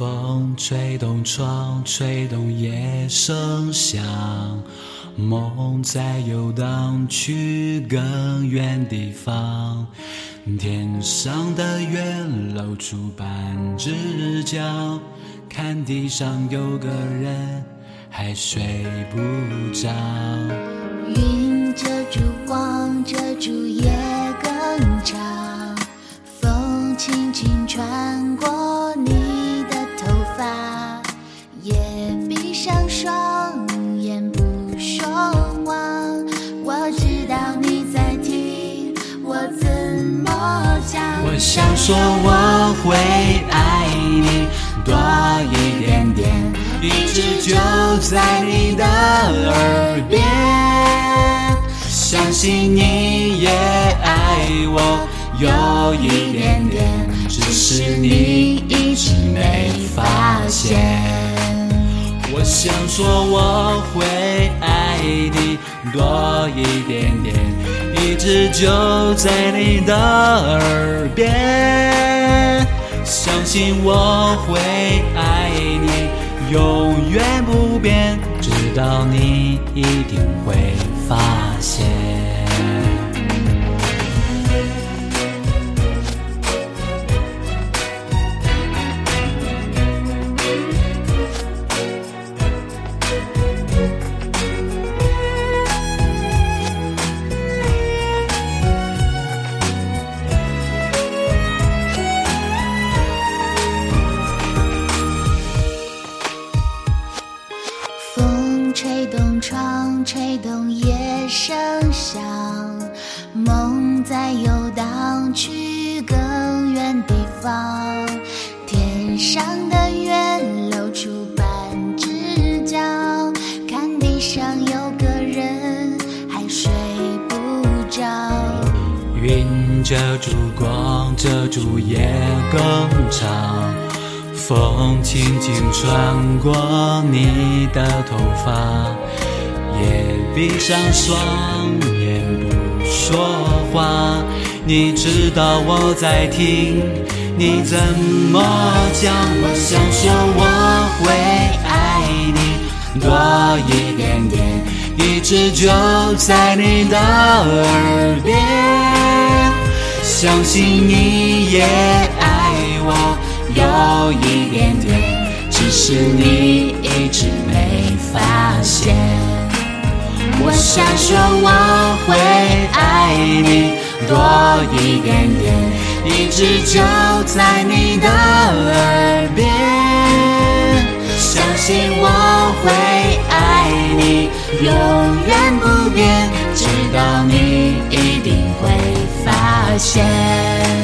风吹动窗，吹动夜声响，梦在游荡去更远地方。天上的月露出半只脚，看地上有个人还睡不着。云遮住光，遮住夜更长，风轻轻穿过上双眼不说话。我知道你在听，我怎么讲？我想说我会爱你多一点点，一直就在你的耳边。相信你也爱我有一点点，只是你一直没发现。我想说我会爱你多一点点，一直就在你的耳边。相信我会爱你永远不变，直到你一定会发现。吹动窗，吹动夜声响，梦在游荡去更远地方。天上的月露出半只脚，看地上有个人还睡不着。云遮住光，遮住夜更长，风轻轻穿过你的头发，也闭上双眼不说话。你知道我在听，你怎么讲？我想说我会爱你多一点点，一直就在你的耳边。相信你也有一点点，只是你一直没发现。我想说我会爱你多一点点，一直就在你的耳边。相信我会爱你永远不变，直到你一定会发现。